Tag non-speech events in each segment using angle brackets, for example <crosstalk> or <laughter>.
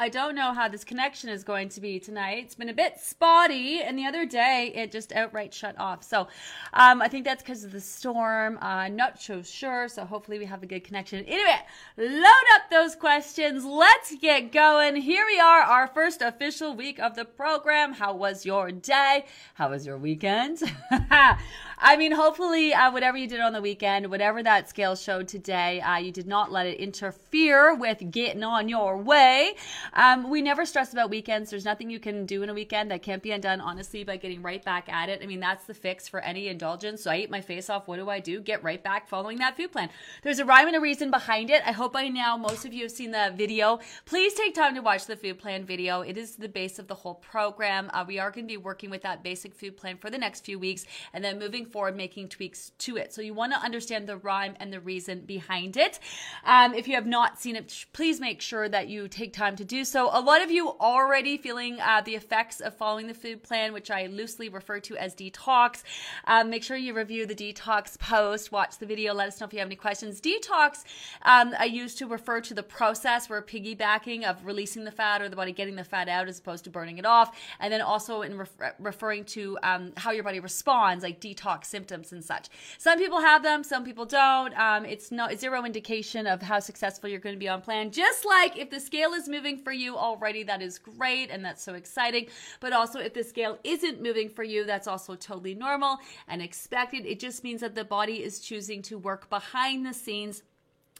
I don't know how this connection is going to be tonight. It's been a bit spotty, and the other day it just outright shut off. So um, I think that's because of the storm. Uh, not so sure. So hopefully we have a good connection. Anyway, load up those questions. Let's get going. Here we are, our first official week of the program. How was your day? How was your weekend? <laughs> I mean, hopefully, uh, whatever you did on the weekend, whatever that scale showed today, uh, you did not let it interfere with getting on your way. Um, we never stress about weekends. There's nothing you can do in a weekend that can't be undone, honestly, by getting right back at it. I mean, that's the fix for any indulgence. So I eat my face off. What do I do? Get right back following that food plan. There's a rhyme and a reason behind it. I hope by now most of you have seen the video. Please take time to watch the food plan video. It is the base of the whole program. Uh, we are going to be working with that basic food plan for the next few weeks and then moving forward, making tweaks to it. So you want to understand the rhyme and the reason behind it. Um, if you have not seen it, please make sure that you take time to do so. A lot of you already feeling uh, the effects of following the food plan, which I loosely refer to as detox. Um, make sure you review the detox post, watch the video, let us know if you have any questions. Detox, um, I use to refer to the process we're piggybacking of releasing the fat or the body getting the fat out as opposed to burning it off. And then also in ref- referring to um, how your body responds, like detox symptoms and such. Some people have them, some people don't. Um, it's not zero indication of how successful you're going to be on plan. Just like if the scale is moving for you already, that is great and that's so exciting. But also if the scale isn't moving for you, that's also totally normal and expected. It just means that the body is choosing to work behind the scenes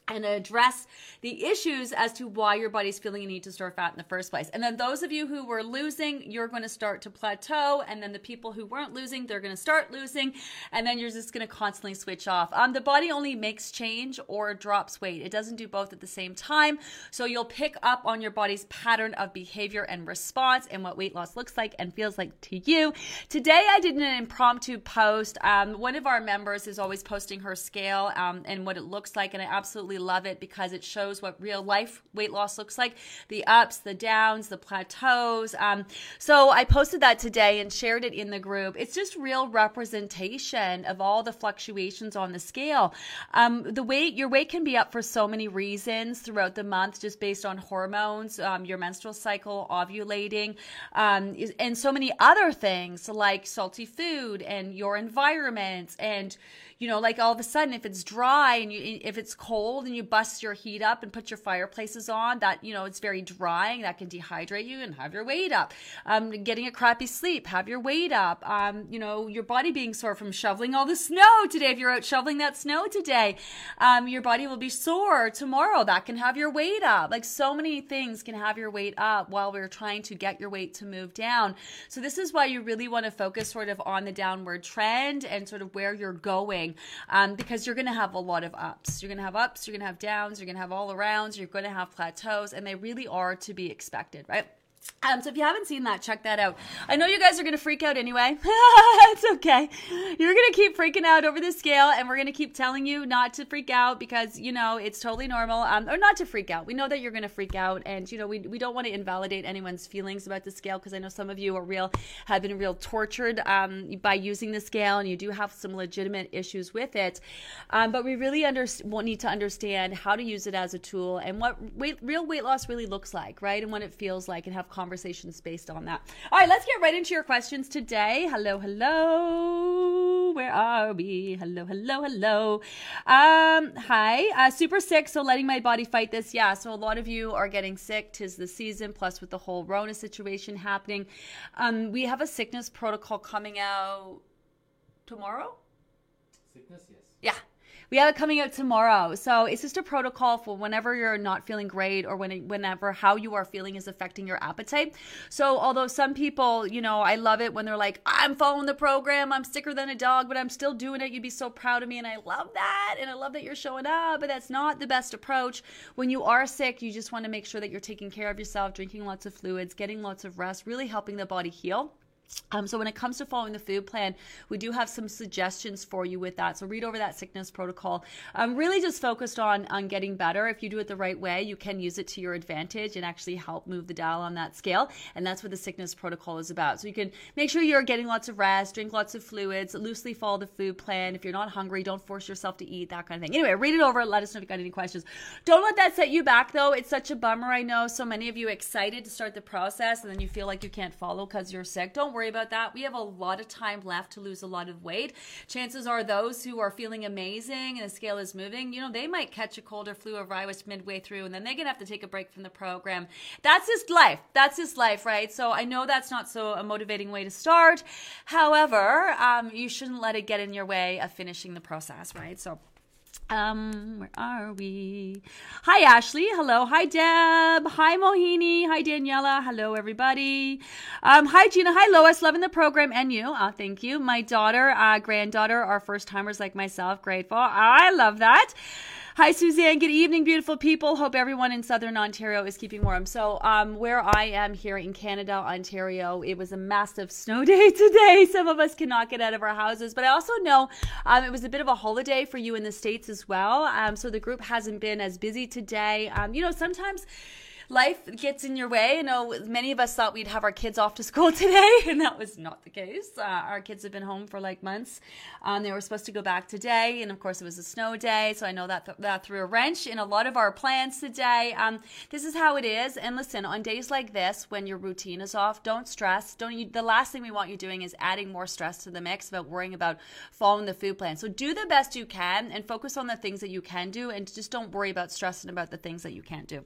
and address the issues as to why your body's feeling a need to store fat in the first place. And then those of you who were losing, you're going to start to plateau. And then the people who weren't losing, they're going to start losing. And then you're just going to constantly switch off. Um, the body only makes change or drops weight. It doesn't do both at the same time. So you'll pick up on your body's pattern of behavior and response and what weight loss looks like and feels like to you. Today I did an impromptu post. Um, one of our members is always posting her scale um, and what it looks like. And I absolutely love it because it shows what real life weight loss looks like the ups, the downs, the plateaus. Um, so I posted that today and shared it in the group. It's just real representation of all the fluctuations on the scale. Um, the weight, your weight can be up for so many reasons throughout the month, just based on hormones, um, your menstrual cycle, ovulating, um, and so many other things like salty food and your environment and you know, like all of a sudden, if it's dry and you, if it's cold and you bust your heat up and put your fireplaces on, that, you know, it's very drying, that can dehydrate you and have your weight up. Um, getting a crappy sleep, have your weight up. Um, you know, your body being sore from shoveling all the snow today. If you're out shoveling that snow today, um, your body will be sore tomorrow. That can have your weight up. Like so many things can have your weight up while we're trying to get your weight to move down. So this is why you really want to focus sort of on the downward trend and sort of where you're going um, because you're going to have a lot of ups. You're going to have ups, you're going to have downs, you're going to have all arounds, you're going to have plateaus, and they really are to be expected, right? Um, so if you haven't seen that, check that out. I know you guys are to freak out anyway. <laughs> it's okay. You're to keep freaking out over the scale, and we're to keep telling you not to freak out because, you know, it's totally normal. Um, or not to freak out. We know that you're to freak out, and, you know, we, we don't want to invalidate anyone's feelings about the scale because I know some of you are real, have been real tortured um, by using the scale, and you do have some legitimate issues with it. Um, but we really under, need to understand how to use it as a tool and what weight, real weight loss really looks like, right? And what it feels like, and have conversations based on that. All right, let's get right into your questions today. Hello, hello. Where are we? Hello, hello, hello. Um, hi. Uh, super sick, so letting my body fight this. Yeah, so a lot of you are getting sick. Tis the season, plus with the whole Rona situation happening. Um, we have a sickness protocol coming out tomorrow. Sickness, yes. Yeah. We have it coming out tomorrow. So it's just a protocol for whenever you're not feeling great or when whenever how you are feeling is affecting your appetite. So although some people, you know, I love it when they're like, I'm following the program, I'm sicker than a dog, but I'm still doing it. You'd be so proud of me. And I love that. And I love that you're showing up, but that's not the best approach. When you are sick, you just want to make sure that you're taking care of yourself, drinking lots of fluids, getting lots of rest, really helping the body heal. Um, so when it comes to following the food plan, we do have some suggestions for you with that. So read over that sickness protocol. I'm um, really just focused on on getting better. If you do it the right way, you can use it to your advantage and actually help move the dial on that scale. And that's what the sickness protocol is about. So you can make sure you're getting lots of rest, drink lots of fluids, loosely follow the food plan. If you're not hungry, don't force yourself to eat that kind of thing. Anyway, read it over. Let us know if you got any questions. Don't let that set you back though. It's such a bummer. I know so many of you excited to start the process and then you feel like you can't follow because you're sick. Don't worry about that. We have a lot of time left to lose a lot of weight. Chances are those who are feeling amazing and the scale is moving, you know, they might catch a cold or flu or virus midway through and then they're going to have to take a break from the program. That's just life. That's just life, right? So I know that's not so a motivating way to start. However, um, you shouldn't let it get in your way of finishing the process, right? So um, where are we? Hi, Ashley. Hello. Hi, Deb. Hi, Mohini. Hi, Daniela. Hello, everybody. Um, hi, Gina. Hi, Lois. Loving the program and you. Oh, thank you. My daughter, uh, granddaughter are first timers like myself. Grateful. I love that. Hi, Suzanne. Good evening, beautiful people. Hope everyone in Southern Ontario is keeping warm. So, um, where I am here in Canada, Ontario, it was a massive snow <laughs> day today. Some of us cannot get out of our houses, but I also know um, it was a bit of a holiday for you in the States as well. Um, so the group hasn't been as busy today. Um, you know, sometimes life gets in your way. You know, many of us thought we'd have our kids off to <laughs> school today, and that was not the case. Uh, our kids have been home for like months. Um, they were supposed to go back today, and of course, it was a snow day, so I know that th- that threw a wrench in a lot of our plans today. Um, this is how it is. And listen, on days like this, when your routine is off, don't stress. Don't you, the last thing we want you doing is adding more stress to the mix about worrying about following the food plan. So do the best you can and focus on the things that you can do, and just don't worry about stressing about the things that you can't do.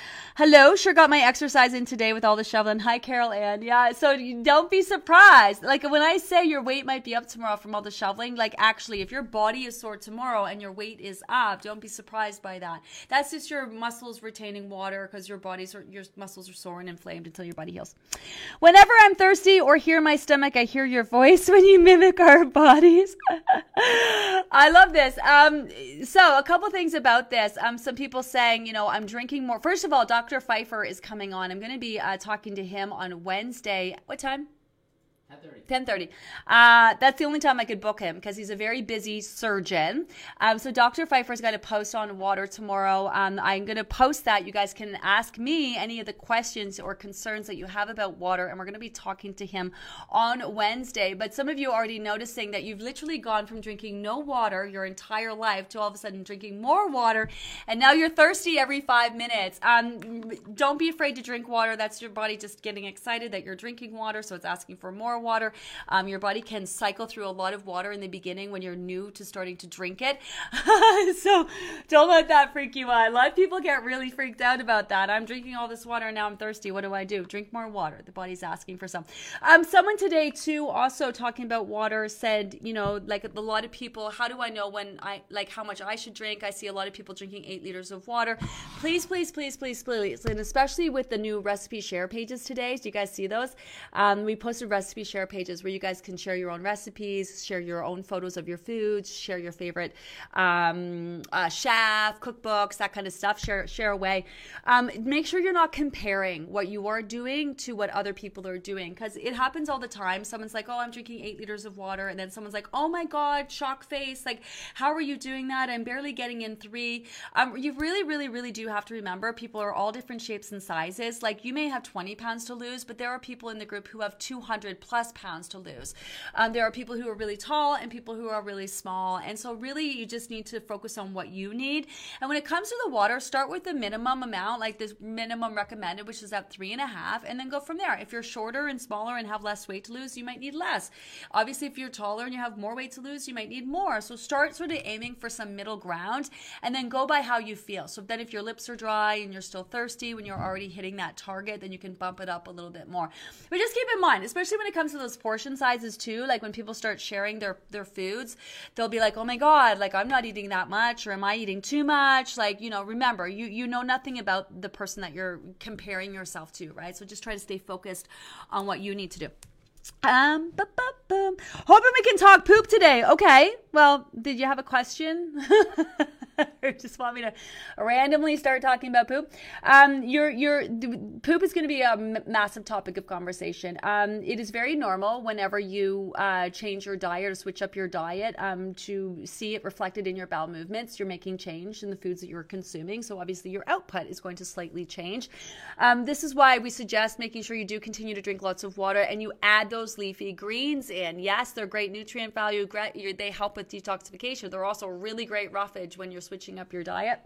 Hello, sure got my exercise in today with all the shoveling. Hi, Carol Ann. Yeah, so don't be surprised. Like when I say your weight might be up tomorrow from all the shoveling, like actually, if your body is sore tomorrow and your weight is up, don't be surprised by that. That's just your muscles retaining water because your body's your muscles are sore and inflamed until your body heals. Whenever I'm thirsty or hear my stomach, I hear your voice <laughs> when you mimic our bodies. <laughs> I love this. Um, so a couple things about this. Um, some people saying, you know, I'm drinking more. First of all, Dr. Dr. Pfeiffer is coming on. I'm going to be uh, talking to him on Wednesday. What time? 10.30. Uh, that's the only time I could book him because he's a very busy surgeon. Um, so Dr. Pfeiffer's got a post on water tomorrow. Um, I'm going to post that. You guys can ask me any of the questions or concerns that you have about water, and we're going to be talking to him on Wednesday. But some of you are already noticing that you've literally gone from drinking no water your entire life to all of a sudden drinking more water, and now you're thirsty every five minutes. Um, don't be afraid to drink water. That's your body just getting excited that you're drinking water, so it's asking for more water. Um, your body can cycle through a lot of water in the beginning when you're new to starting to drink it. <laughs> so don't let that freak you out. A lot of people get really freaked out about that. I'm drinking all this water and now I'm thirsty. What do I do? Drink more water. The body's asking for some. Um, someone today too, also talking about water, said, you know, like a lot of people, how do I know when I like how much I should drink? I see a lot of people drinking eight liters of water. Please, please, please, please, please, and especially with the new recipe share pages today. Do you guys see those? Um, we posted recipe share pages where you guys can share your own recipes, share your own photos of your foods, share your favorite um, uh, chef, cookbooks, that kind of stuff. Share share away. Um, make sure you're not comparing what you are doing to what other people are doing because it happens all the time. Someone's like, "Oh, I'm drinking eight liters of water," and then someone's like, "Oh my God, shock face! Like, how are you doing that? I'm barely getting in three. Um, you really, really, really do have to remember people are all different shapes and sizes. Like, you may have 20 pounds to lose, but there are people in the group who have 200 plus pounds to lose. Um, there are people who are really tall and people who are really small. And so, really, you just need to focus on what you need. And when it comes to the water, start with the minimum amount, like this minimum recommended, which is at three and a half, and then go from there. If you're shorter and smaller and have less weight to lose, you might need less. Obviously, if you're taller and you have more weight to lose, you might need more. So, start sort of aiming for some middle ground and then go by how you feel. So, then if your lips are dry and you're still thirsty when you're already hitting that target, then you can bump it up a little bit more. But just keep in mind, especially when it comes to those portion sizes too. Like when people start sharing their their foods, they'll be like, "Oh my god, like I'm not eating that much or am I eating too much?" Like, you know, remember, you you know nothing about the person that you're comparing yourself to, right? So just try to stay focused on what you need to do. Um, hoping we can talk poop today. Okay. Well, did you have a question? <laughs> or just want me to randomly start talking about poop. Um, your your poop is going to be a m- massive topic of conversation. Um, it is very normal whenever you uh, change your diet or switch up your diet um, to see it reflected in your bowel movements. You're making change in the foods that you're consuming, so obviously your output is going to slightly change. Um, this is why we suggest making sure you do continue to drink lots of water and you add those leafy greens in. Yes, they're great nutrient value. They help with detoxification. They're also really great roughage when you're switching up your diet.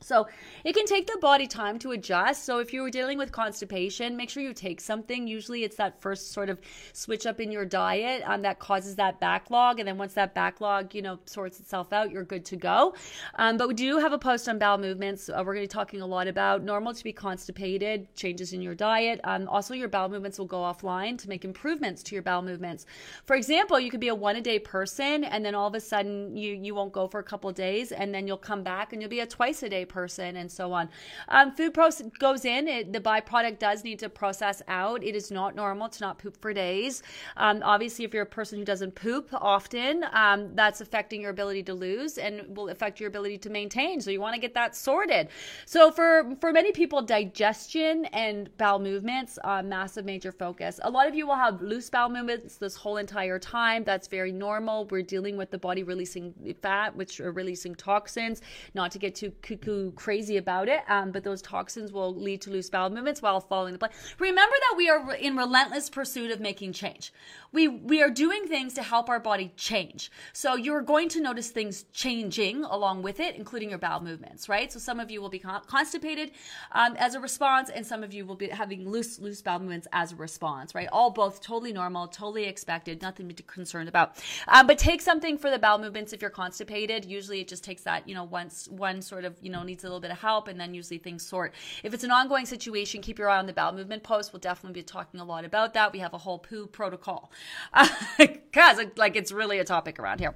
So it can take the body time to adjust. So if you were dealing with constipation, make sure you take something. Usually it's that first sort of switch up in your diet um, that causes that backlog. And then once that backlog, you know, sorts itself out, you're good to go. Um, but we do have a post on bowel movements. Uh, we're going to be talking a lot about normal to be constipated, changes in your diet. Um, also, your bowel movements will go offline to make improvements to your bowel movements. For example, you could be a one a day person and then all of a sudden you, you won't go for a couple days and then you'll come back and you'll be a twice a day person and so on. Um, food goes in, it, the byproduct does need to process out. It is not normal to not poop for days. Um, obviously, if you're a person who doesn't poop often, um, that's affecting your ability to lose and will affect your ability to maintain. So you want to get that sorted. So for for many people, digestion and bowel movements, uh, massive major focus. A lot of you will have loose bowel movements this whole entire time. That's very normal. We're dealing with the body releasing fat, which are releasing toxins. Not to get too cuckoo crazy about it, um, but those toxins will lead to loose bowel movements while following the plan. Remember that we are in relentless pursuit of making change. We we are doing things to help our body change. So you're going to notice things changing along with it, including your bowel movements, right? So some of you will be constipated um, as a response, and some of you will be having loose loose bowel movements as a response, right? All both totally normal, totally expected, nothing to be concerned about. Um, but take something for the bowel movements if you're constipated. Usually, it just takes that you know once one sort of you know needs a little bit of help, and then usually things sort. If it's an ongoing situation, keep your eye on the bowel movement post. We'll definitely be talking a lot about that. We have a whole poo protocol <laughs> because like it's really a topic around here.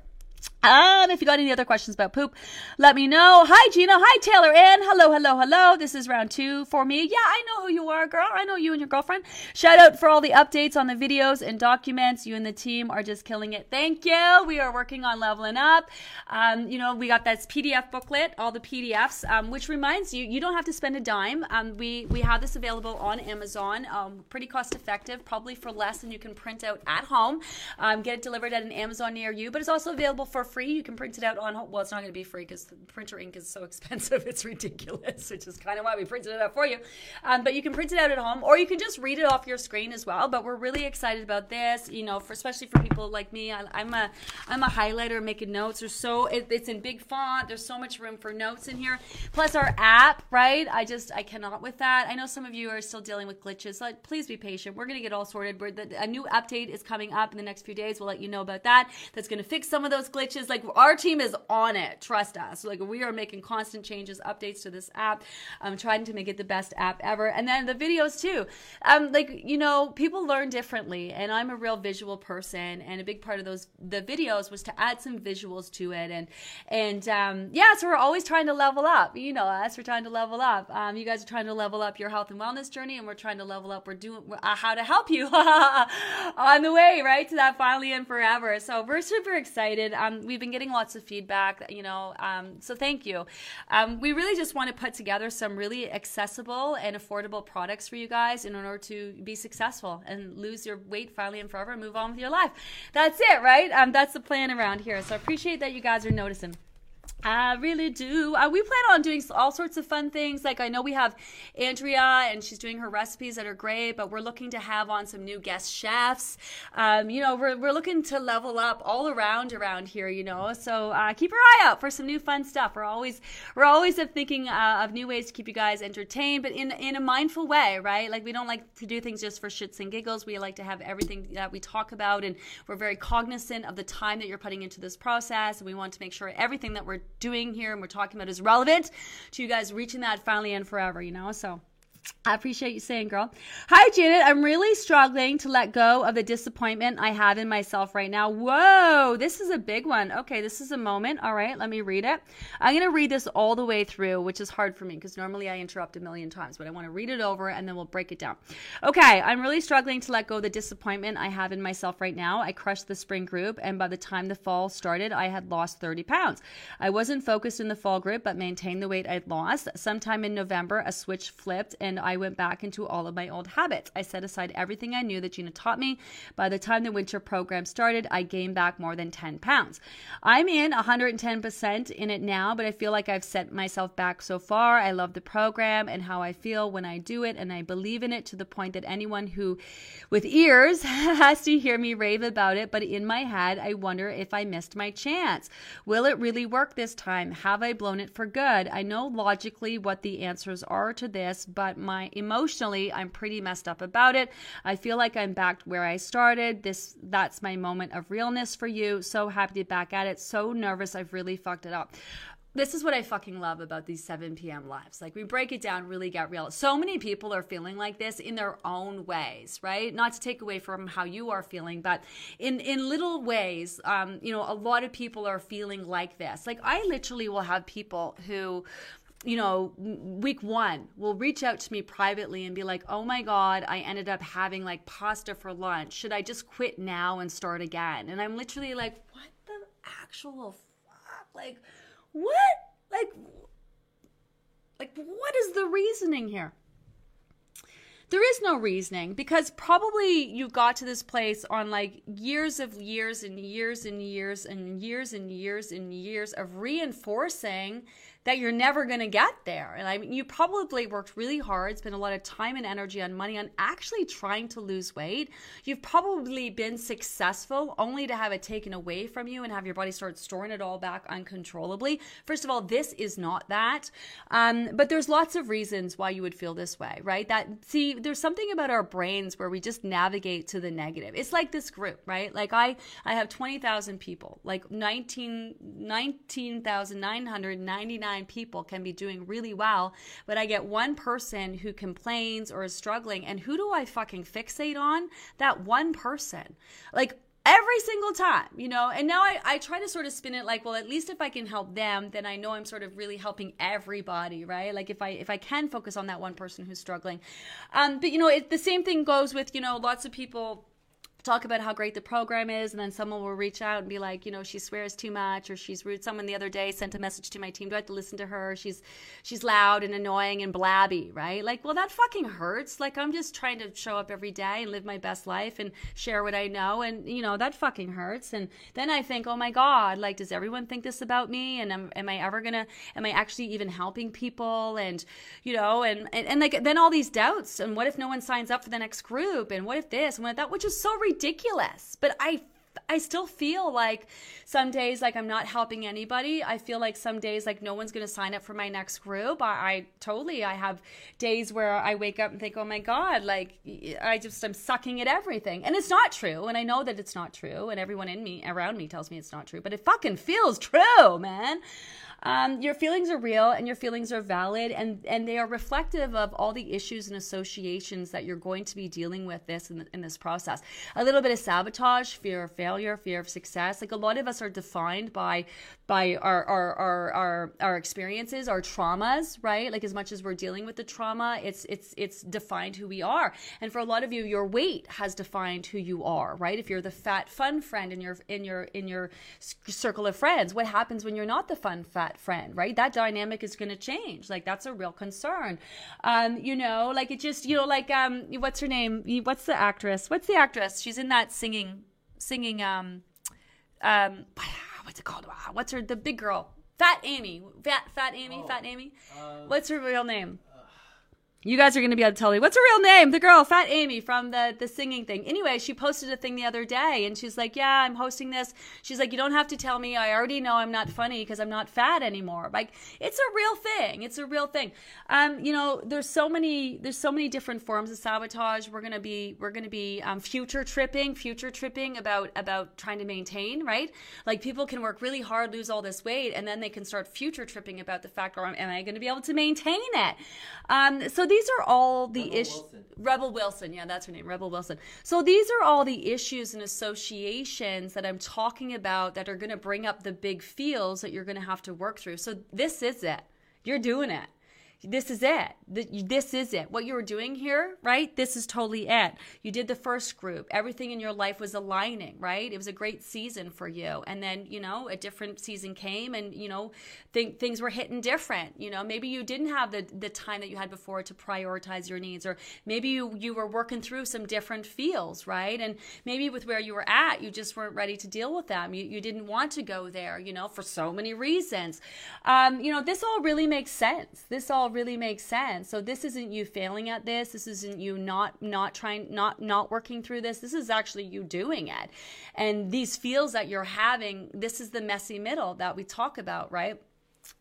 Um, if you got any other questions about poop, let me know. Hi, Gina. Hi, Taylor Ann. Hello, hello, hello. This is round two for me. Yeah, I know who you are, girl. I know you and your girlfriend. Shout out for all the updates on the videos and documents. You and the team are just killing it. Thank you. We are working on leveling up. Um, you know, we got that PDF booklet, all the PDFs, um, which reminds you, you don't have to spend a dime. Um, we, we have this available on Amazon, um, pretty cost effective, probably for less than you can print out at home. Um, get it delivered at an Amazon near you, but it's also available for free. You can print it out on, well, it's not going to be free because printer ink is so <laughs> expensive. It's ridiculous, which is kind of why we printed it out for you. Um, but you can print it out at home or you can just read it off your screen as well. But we're really excited about this, you know, for especially for people like me. I, am a, I'm a highlighter making notes. There's so, it, it's in big font. There's so much room for notes in here. Plus our app, right? I just, I cannot with that. I know some of you are still dealing with glitches. So please be patient. We're going to get all sorted. We're, the, a new update is coming up in the next few days. We'll let you know about that. That's going to fix some of those glitches like our team is on it. Trust us. Like we are making constant changes, updates to this app. I'm trying to make it the best app ever. And then the videos too. Um, like you know, people learn differently, and I'm a real visual person, and a big part of those the videos was to add some visuals to it, and and um, yeah, so we're always trying to level up. You know us, we're trying to level up. Um, you guys are trying to level up your health and wellness journey, and we're trying to level up. We're doing uh, how to help you <laughs> on the way right to that finally and forever. So we're super excited. Um, we've been getting lots of feedback, you know, um, so thank you. Um, we really just want to put together some really accessible and affordable products for you guys in order to be successful and lose your weight finally and forever and move on with your life. That's it, right? Um, that's the plan around here. So I appreciate that you guys are noticing. I really do. Uh, we plan on doing all sorts of fun things. Like I know we have Andrea, and she's doing her recipes that are great. But we're looking to have on some new guest chefs. Um, you know, we're we're looking to level up all around around here. You know, so uh, keep your eye out for some new fun stuff. We're always we're always thinking uh, of new ways to keep you guys entertained, but in in a mindful way, right? Like we don't like to do things just for shits and giggles. We like to have everything that we talk about, and we're very cognizant of the time that you're putting into this process, and we want to make sure everything that we're doing here and we're talking about is relevant to you guys reaching that finally and forever, you know? So I appreciate you saying, girl. Hi, Janet. I'm really struggling to let go of the disappointment I have in myself right now. Whoa, this is a big one. Okay, this is a moment. All right, let me read it. I'm going to read this all the way through, which is hard for me because normally I interrupt a million times, but I want to read it over and then we'll break it down. Okay, I'm really struggling to let go of the disappointment I have in myself right now. I crushed the spring group, and by the time the fall started, I had lost 30 pounds. I wasn't focused in the fall group, but maintained the weight I'd lost. Sometime in November, a switch flipped and I I went back into all of my old habits. I set aside everything I knew that Gina taught me. By the time the winter program started, I gained back more than 10 pounds. I'm in 110% in it now, but I feel like I've set myself back so far. I love the program and how I feel when I do it, and I believe in it to the point that anyone who with ears <laughs> has to hear me rave about it. But in my head, I wonder if I missed my chance. Will it really work this time? Have I blown it for good? I know logically what the answers are to this, but my emotionally I'm pretty messed up about it. I feel like I'm back where I started. This that's my moment of realness for you. So happy to be back at it. So nervous I've really fucked it up this is what I fucking love about these 7 p.m. lives. Like, we break it down, really get real. So many people are feeling like this in their own ways, right? Not to take away from how you are feeling, but in, in little ways, um, you know, a lot of people are feeling like this. Like, I literally will have people who, you know, week one will reach out to me privately and be like, oh my God, I ended up having like pasta for lunch. Should I just quit now and start again? And I'm literally like, what the actual fuck? Like, what? Like, like, what is the reasoning here? there is no reasoning because probably you got to this place on like years of years and years and years and years and years and years of reinforcing that you're never going to get there. And I mean, you probably worked really hard, spent a lot of time and energy and money on actually trying to lose weight. You've probably been successful only to have it taken away from you and have your body start storing it all back uncontrollably. First of all, this is not that. Um, but there's lots of reasons why you would feel this way, right? That, see, there's something about our brains where we just navigate to the negative. It's like this group, right? Like I, I have 20,000 people, like 19, 19,999 people can be doing really well, but I get one person who complains or is struggling, and who do I fucking fixate on? That one person. Like, every single time you know and now I, I try to sort of spin it like well at least if i can help them then i know i'm sort of really helping everybody right like if i if i can focus on that one person who's struggling um but you know it, the same thing goes with you know lots of people talk about how great the program is and then someone will reach out and be like you know she swears too much or she's rude. Someone the other day sent a message to my team. Do i have to listen to her? She's she's loud and annoying and blabby right? Like well that fucking hurts. Like i'm just trying to show up every day and live my best life and share what i know and you know that fucking hurts. And then i think oh my god like does everyone think this about me? And am, am i ever gonna am i actually even helping people? And you know and, and and like then all these doubts. And what if no one signs up for the next group? And what if this? And what if that? Which is so ridiculous ridiculous. But I I still feel like some days like I'm not helping anybody. I feel like some days like no one's going to sign up for my next group. I, I, totally I have days where I wake up and think, "Oh my god, like I just I'm sucking at everything." And it's not true, and I know that it's not true, and everyone in me around me tells me it's not true, but it fucking feels true, man. Um, your feelings are real and your feelings are valid and, and they are reflective of all the issues and associations that you're going to be dealing with this in, in this process. A little bit of sabotage, fear of failure, fear of success. Like a lot of us are defined by by our our our our, our experiences, our traumas, right? Like as much as we're dealing with the trauma, it's it's it's defined who we are. And for a lot of you, your weight has defined who you are, right? If you're the fat fun friend in your in your in your circle of friends, what happens when you're not the fun fat that friend, right? That dynamic is going to change. Like that's a real concern. Um, you know, like it just, you know, like um, what's her name? What's the actress? What's the actress? She's in that singing, singing. Um, um, <sighs> what's it called? What's her? The big girl, Fat Amy, Fat Fat Amy, oh, Fat Amy. Uh, what's her real name? You guys are going to be able to tell me what's her real name? The girl, Fat Amy from the the singing thing. Anyway, she posted a thing the other day, and she's like, "Yeah, I'm hosting this." She's like, "You don't have to tell me. I already know I'm not funny because I'm not fat anymore." Like, it's a real thing. It's a real thing. Um, you know, there's so many there's so many different forms of sabotage. We're gonna be we're gonna be um, future tripping, future tripping about about trying to maintain, right? Like people can work really hard, lose all this weight, and then they can start future tripping about the fact, or am I going to be able to maintain it? Um, so these are all the Rebel issues. Wilson. Rebel Wilson, yeah, that's her name, Rebel Wilson. So these are all the issues and associations that I'm talking about that are going to bring up the big feels that you're going to have to work through. So this is it. You're doing it. This is it. This is it. What you were doing here, right? This is totally it. You did the first group. Everything in your life was aligning, right? It was a great season for you. And then, you know, a different season came and, you know, th- things were hitting different. You know, maybe you didn't have the, the time that you had before to prioritize your needs, or maybe you, you were working through some different feels, right? And maybe with where you were at, you just weren't ready to deal with them. You, you didn't want to go there, you know, for so many reasons. Um, you know, this all really makes sense. This all really makes sense. So this isn't you failing at this. This isn't you not not trying not not working through this. This is actually you doing it. And these feels that you're having, this is the messy middle that we talk about, right?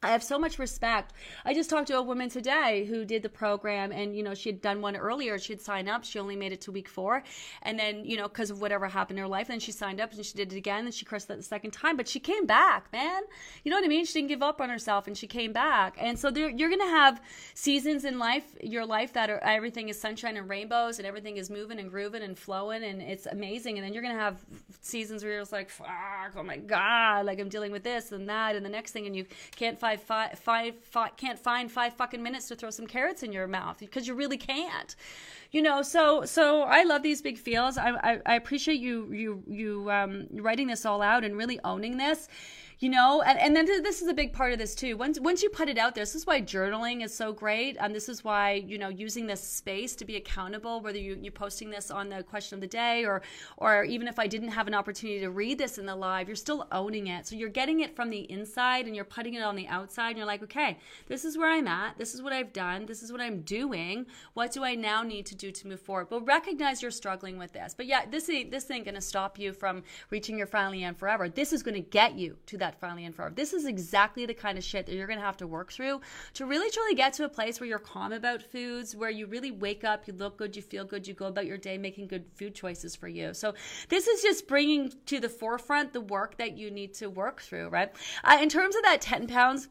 I have so much respect. I just talked to a woman today who did the program, and you know she had done one earlier. She had signed up. She only made it to week four, and then you know because of whatever happened in her life, then she signed up and she did it again. And she crushed that the second time, but she came back, man. You know what I mean? She didn't give up on herself, and she came back. And so there, you're gonna have seasons in life, your life that are everything is sunshine and rainbows, and everything is moving and grooving and flowing, and it's amazing. And then you're gonna have seasons where you're just like, fuck, oh my god, like I'm dealing with this and that, and the next thing, and you can't find five, five, five can't find five fucking minutes to throw some carrots in your mouth because you really can't. You know so so i love these big feels. I i, I appreciate you you you um writing this all out and really owning this you know and, and then this is a big part of this too. Once once you put it out there this is why journaling is so great and this is why you know using this space to be accountable whether you, you're posting this on the question of the day or or even if i didn't have an opportunity to read this in the live you're still owning it. So you're getting it from the inside and you're putting it on the outside and you're like okay this is where i'm at. This is what i've done. This is what i'm doing. What do i now need to do to move forward? But recognize you're struggling with this. But yeah this ain't this ain't gonna stop you from reaching your finally and forever. This is gonna get you to that finally and forever. This is exactly the kind of shit that you're gonna have to work through to really truly get to a place where you're calm about foods where you really wake up you look good you feel good you go about your day making good food choices for you. So this is just bringing to the forefront the work that you need to work through right? Uh, in terms of that 10 pounds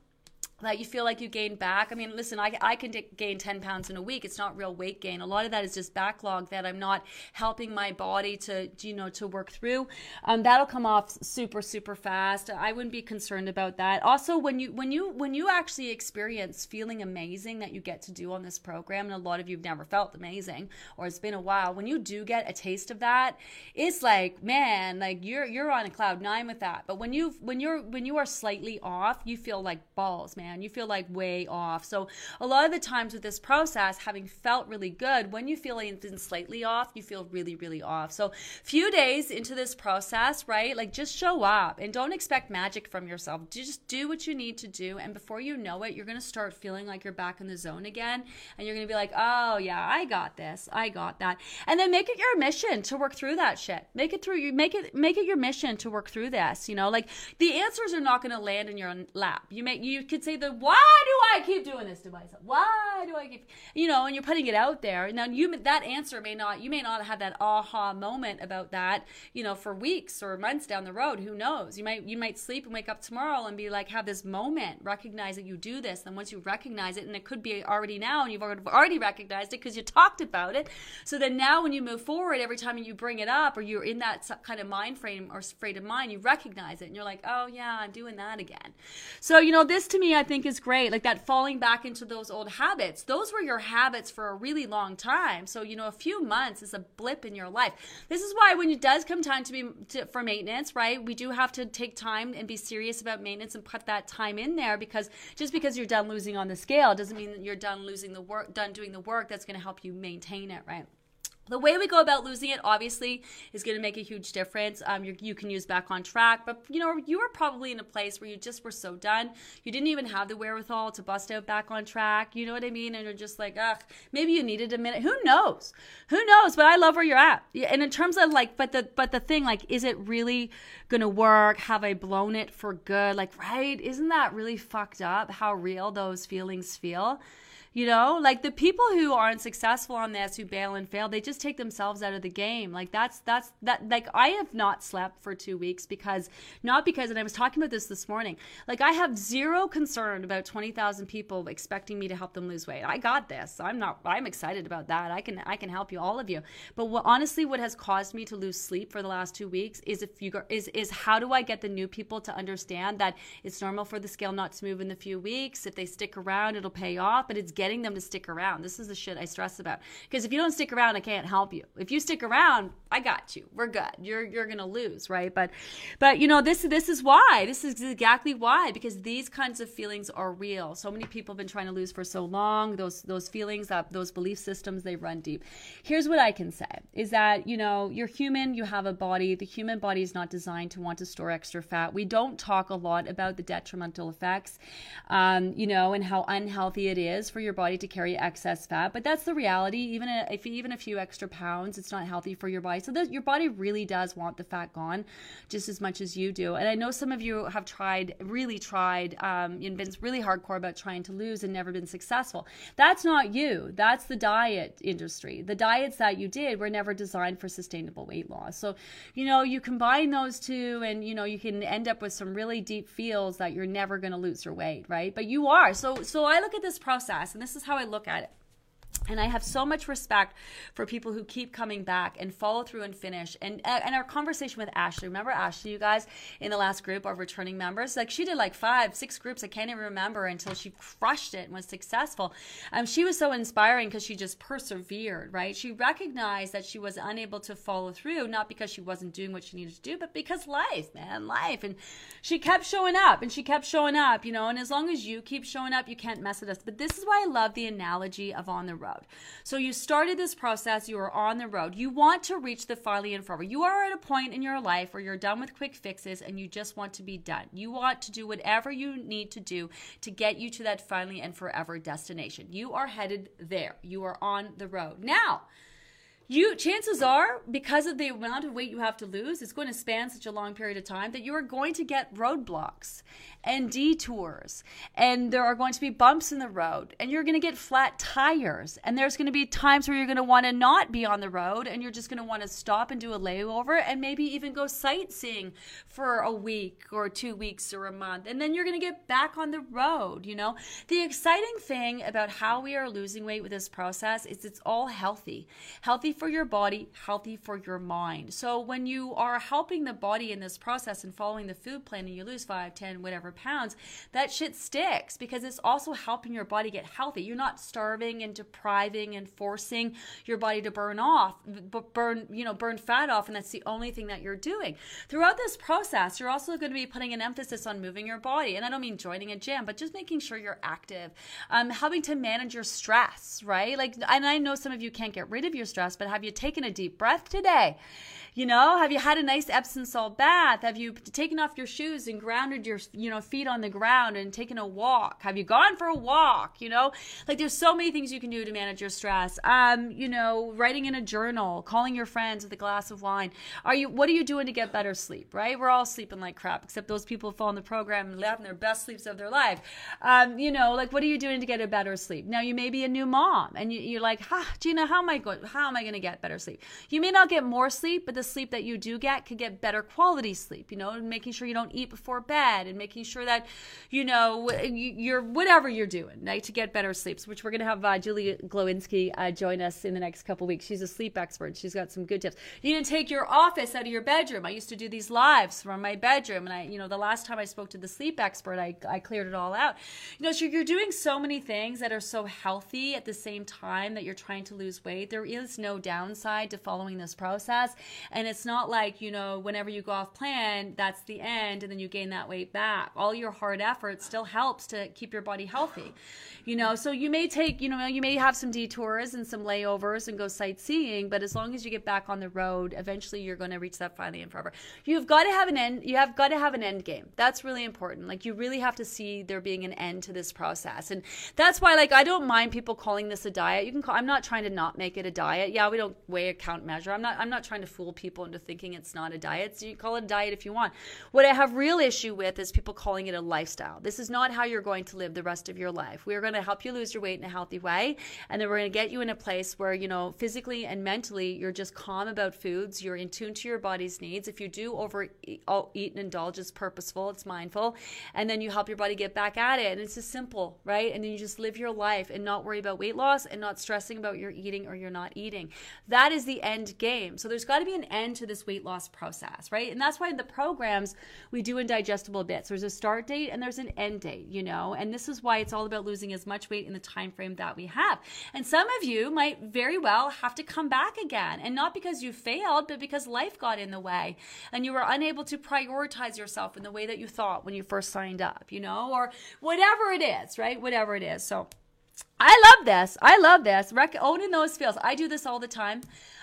that you feel like you gain back. I mean, listen, I, I can gain 10 pounds in a week. It's not real weight gain. A lot of that is just backlog that I'm not helping my body to, you know, to work through. Um, that'll come off super, super fast. I wouldn't be concerned about that. Also, when you, when you, when you actually experience feeling amazing that you get to do on this program, and a lot of you have never felt amazing, or it's been a while, when you do get a taste of that, it's like, man, like you're, you're on a cloud nine with that. But when you've, when you're, when you are slightly off, you feel like balls, man You feel like way off. So a lot of the times with this process, having felt really good, when you feel been slightly off, you feel really, really off. So few days into this process, right? Like just show up and don't expect magic from yourself. Just do what you need to do. And before you know it, you're going to start feeling like you're back in the zone again. And you're going to be like, oh yeah, I got this. I got that. And then make it your mission to work through that shit. Make it through you. Make it, make it your mission to work through this. You know, like the answers are not going to land in your lap. You may, you could say the why do I keep doing this to myself? Why do I keep you know, and you're putting it out there. Now you that answer may not you may not have that aha moment about that, you know, for weeks or months down the road. Who knows? You might you might sleep and wake up tomorrow and be like have this moment, recognize that you do this. Then once you recognize it, and it could be already now, and you've already recognized it because you talked about it. So then now when you move forward, every time you bring it up or you're in that kind of mind frame or frame of mind, you recognize it and you're like, oh yeah, I'm doing that again. So you know, this to me, I think is great. Like that falling back into those old habits. Those were your habits for a really long time. So, you know, a few months is a blip in your life. This is why when it does come time to be to, for maintenance, right? We do have to take time and be serious about maintenance and put that time in there because just because you're done losing on the scale doesn't mean that you're done losing the work, done doing the work that's going to help you maintain it, right? The way we go about losing it, obviously, is going to make a huge difference. Um, you can use back on track, but you know you were probably in a place where you just were so done, you didn't even have the wherewithal to bust out back on track. You know what I mean? And you're just like, ugh, maybe you needed a minute. Who knows? Who knows? But I love where you're at. And in terms of like, but the but the thing, like, is it really gonna work? Have I blown it for good? Like, right? Isn't that really fucked up? How real those feelings feel? You know, like the people who aren't successful on this, who bail and fail, they just take themselves out of the game. Like that's that's that. Like I have not slept for two weeks because not because, and I was talking about this this morning. Like I have zero concern about twenty thousand people expecting me to help them lose weight. I got this. I'm not. I'm excited about that. I can I can help you, all of you. But what, honestly, what has caused me to lose sleep for the last two weeks is if you is is how do I get the new people to understand that it's normal for the scale not to move in the few weeks. If they stick around, it'll pay off. But it's getting them to stick around. This is the shit I stress about. Because if you don't stick around, I can't help you. If you stick around, I got you. We're good. You're you're gonna lose, right? But but you know this this is why. This is exactly why because these kinds of feelings are real. So many people have been trying to lose for so long. Those those feelings, that those belief systems, they run deep. Here's what I can say is that you know you're human. You have a body. The human body is not designed to want to store extra fat. We don't talk a lot about the detrimental effects, um, you know, and how unhealthy it is for your body to carry excess fat. But that's the reality. Even if even a few extra pounds, it's not healthy for your body. So your body really does want the fat gone, just as much as you do. And I know some of you have tried, really tried, um, and been really hardcore about trying to lose and never been successful. That's not you. That's the diet industry. The diets that you did were never designed for sustainable weight loss. So, you know, you combine those two, and you know, you can end up with some really deep feels that you're never going to lose your weight, right? But you are. So, so I look at this process, and this is how I look at it. And I have so much respect for people who keep coming back and follow through and finish. And uh, and our conversation with Ashley, remember Ashley, you guys, in the last group of returning members, like she did like five, six groups. I can't even remember until she crushed it and was successful. Um, she was so inspiring because she just persevered, right? She recognized that she was unable to follow through, not because she wasn't doing what she needed to do, but because life, man, life. And she kept showing up and she kept showing up, you know. And as long as you keep showing up, you can't mess with us. But this is why I love the analogy of on the road road. So you started this process, you are on the road. You want to reach the finally and forever. You are at a point in your life where you're done with quick fixes and you just want to be done. You want to do whatever you need to do to get you to that finally and forever destination. You are headed there. You are on the road. Now, you chances are because of the amount of weight you have to lose it's going to span such a long period of time that you are going to get roadblocks and detours. And there are going to be bumps in the road and you're going to get flat tires. And there's going to be times where you're going to want to not be on the road and you're just going to want to stop and do a layover and maybe even go sightseeing for a week or two weeks or a month. And then you're going to get back on the road you know? The exciting thing about how we are losing weight with this process is it's all healthy. Healthy for your body healthy for your mind so when you are helping the body in this process and following the food plan and you lose 5 10 whatever pounds, that shit sticks because it's also helping your body get healthy. You're not starving and depriving and forcing your body to burn off, burn, you know, burn fat off, and that's the only thing that you're doing. Throughout this process, you're also going to be putting an emphasis on moving your body. And I don't mean joining a gym, but just making sure you're active, um, helping to manage your stress, right? Like, and I know some of you can't get rid of your stress, but have you taken a deep breath today? You know, have you had a nice Epsom salt bath? Have you taken off your shoes and grounded your, you know, feet on the ground and taken a walk? Have you gone for a walk? You know, like there's so many things you can do to manage your stress. Um, you know, writing in a journal, calling your friends with a glass of wine. Are you? What are you doing to get better sleep? Right? We're all sleeping like crap, except those people who follow the program and having their best sleeps of their life. Um, you know, like what are you doing to get a better sleep? Now you may be a new mom and you, are like, ha, Gina, how am I going? How am I going to get better sleep? You may not get more sleep, but the sleep that you do get could get better quality sleep, you know, making sure you don't eat before bed and making sure that, you know, you're whatever you're doing, right, to get better sleeps, which we're going to have uh, Julie Glowinski uh, join us in the next couple weeks. She's a sleep expert. She's got some good tips. You need to take your office out of your bedroom. I used to do these lives from my bedroom. And I, you know, the last time I spoke to the sleep expert, I, I cleared it all out. You know, so you're doing so many things that are so healthy at the same time that you're trying to lose weight. There is no downside to following this process. And it's not like, you know, whenever you go off plan, that's the end and then you gain that weight back. All your hard effort still helps to keep your body healthy. You know, so you may take, you know, you may have some detours and some layovers and go sightseeing, but as long as you get back on the road, eventually you're going to reach that finally and forever. You've got to have an end, you have got to have an end game. That's really important. Like you really have to see there being an end to this process. And that's why like I don't mind people calling this a diet. You can call I'm not trying to not make it a diet. Yeah, we don't weigh a count measure. I'm not I'm not trying to fool people into thinking it's not a diet. So you call it a diet if you want. What I have real issue with is people calling it a lifestyle. This is not how you're going to live the rest of your life. We are going to help you lose your weight in a healthy way, and then we're going to get you in a place where you know physically and mentally you're just calm about foods. You're in tune to your body's needs. If you do overeat and indulge, it's purposeful. It's mindful, and then you help your body get back at it. And it's just simple, right? And then you just live your life and not worry about weight loss and not stressing about your eating or you're not eating. That is the end game. So there's got to be an end to this weight loss process, right? And that's why the programs we do in digestible bits. There's a start date and there's an end date, you know. And this is why it's all about losing as much weight in the time frame that we have. And some of you might very well have to come back again, and not because you failed, but because life got in the way and you were unable to prioritize yourself in the way that you thought when you first signed up, you know, or whatever it is, right? Whatever it is. So I love this. I love this. Rec- owning those feels. I do this all the time.